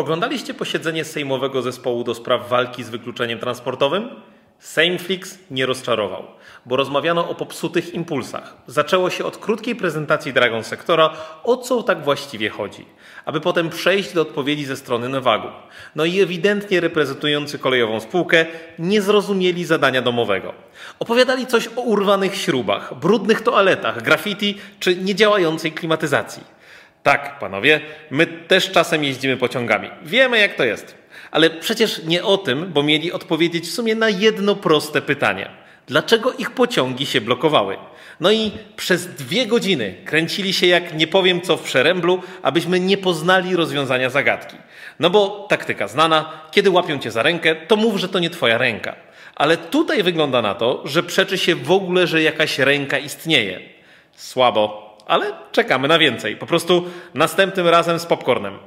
Oglądaliście posiedzenie Sejmowego Zespołu do spraw walki z wykluczeniem transportowym? Sejmflix nie rozczarował, bo rozmawiano o popsutych impulsach. Zaczęło się od krótkiej prezentacji Dragon Sektora, o co tak właściwie chodzi, aby potem przejść do odpowiedzi ze strony Newagu. No i ewidentnie reprezentujący kolejową spółkę nie zrozumieli zadania domowego. Opowiadali coś o urwanych śrubach, brudnych toaletach, graffiti czy niedziałającej klimatyzacji. Tak, panowie, my też czasem jeździmy pociągami. Wiemy, jak to jest. Ale przecież nie o tym, bo mieli odpowiedzieć w sumie na jedno proste pytanie. Dlaczego ich pociągi się blokowały? No i przez dwie godziny kręcili się jak nie powiem co w przeręblu, abyśmy nie poznali rozwiązania zagadki. No bo taktyka znana, kiedy łapią cię za rękę, to mów, że to nie twoja ręka. Ale tutaj wygląda na to, że przeczy się w ogóle, że jakaś ręka istnieje. Słabo, ale czekamy na więcej. Po prostu następnym razem z popcornem.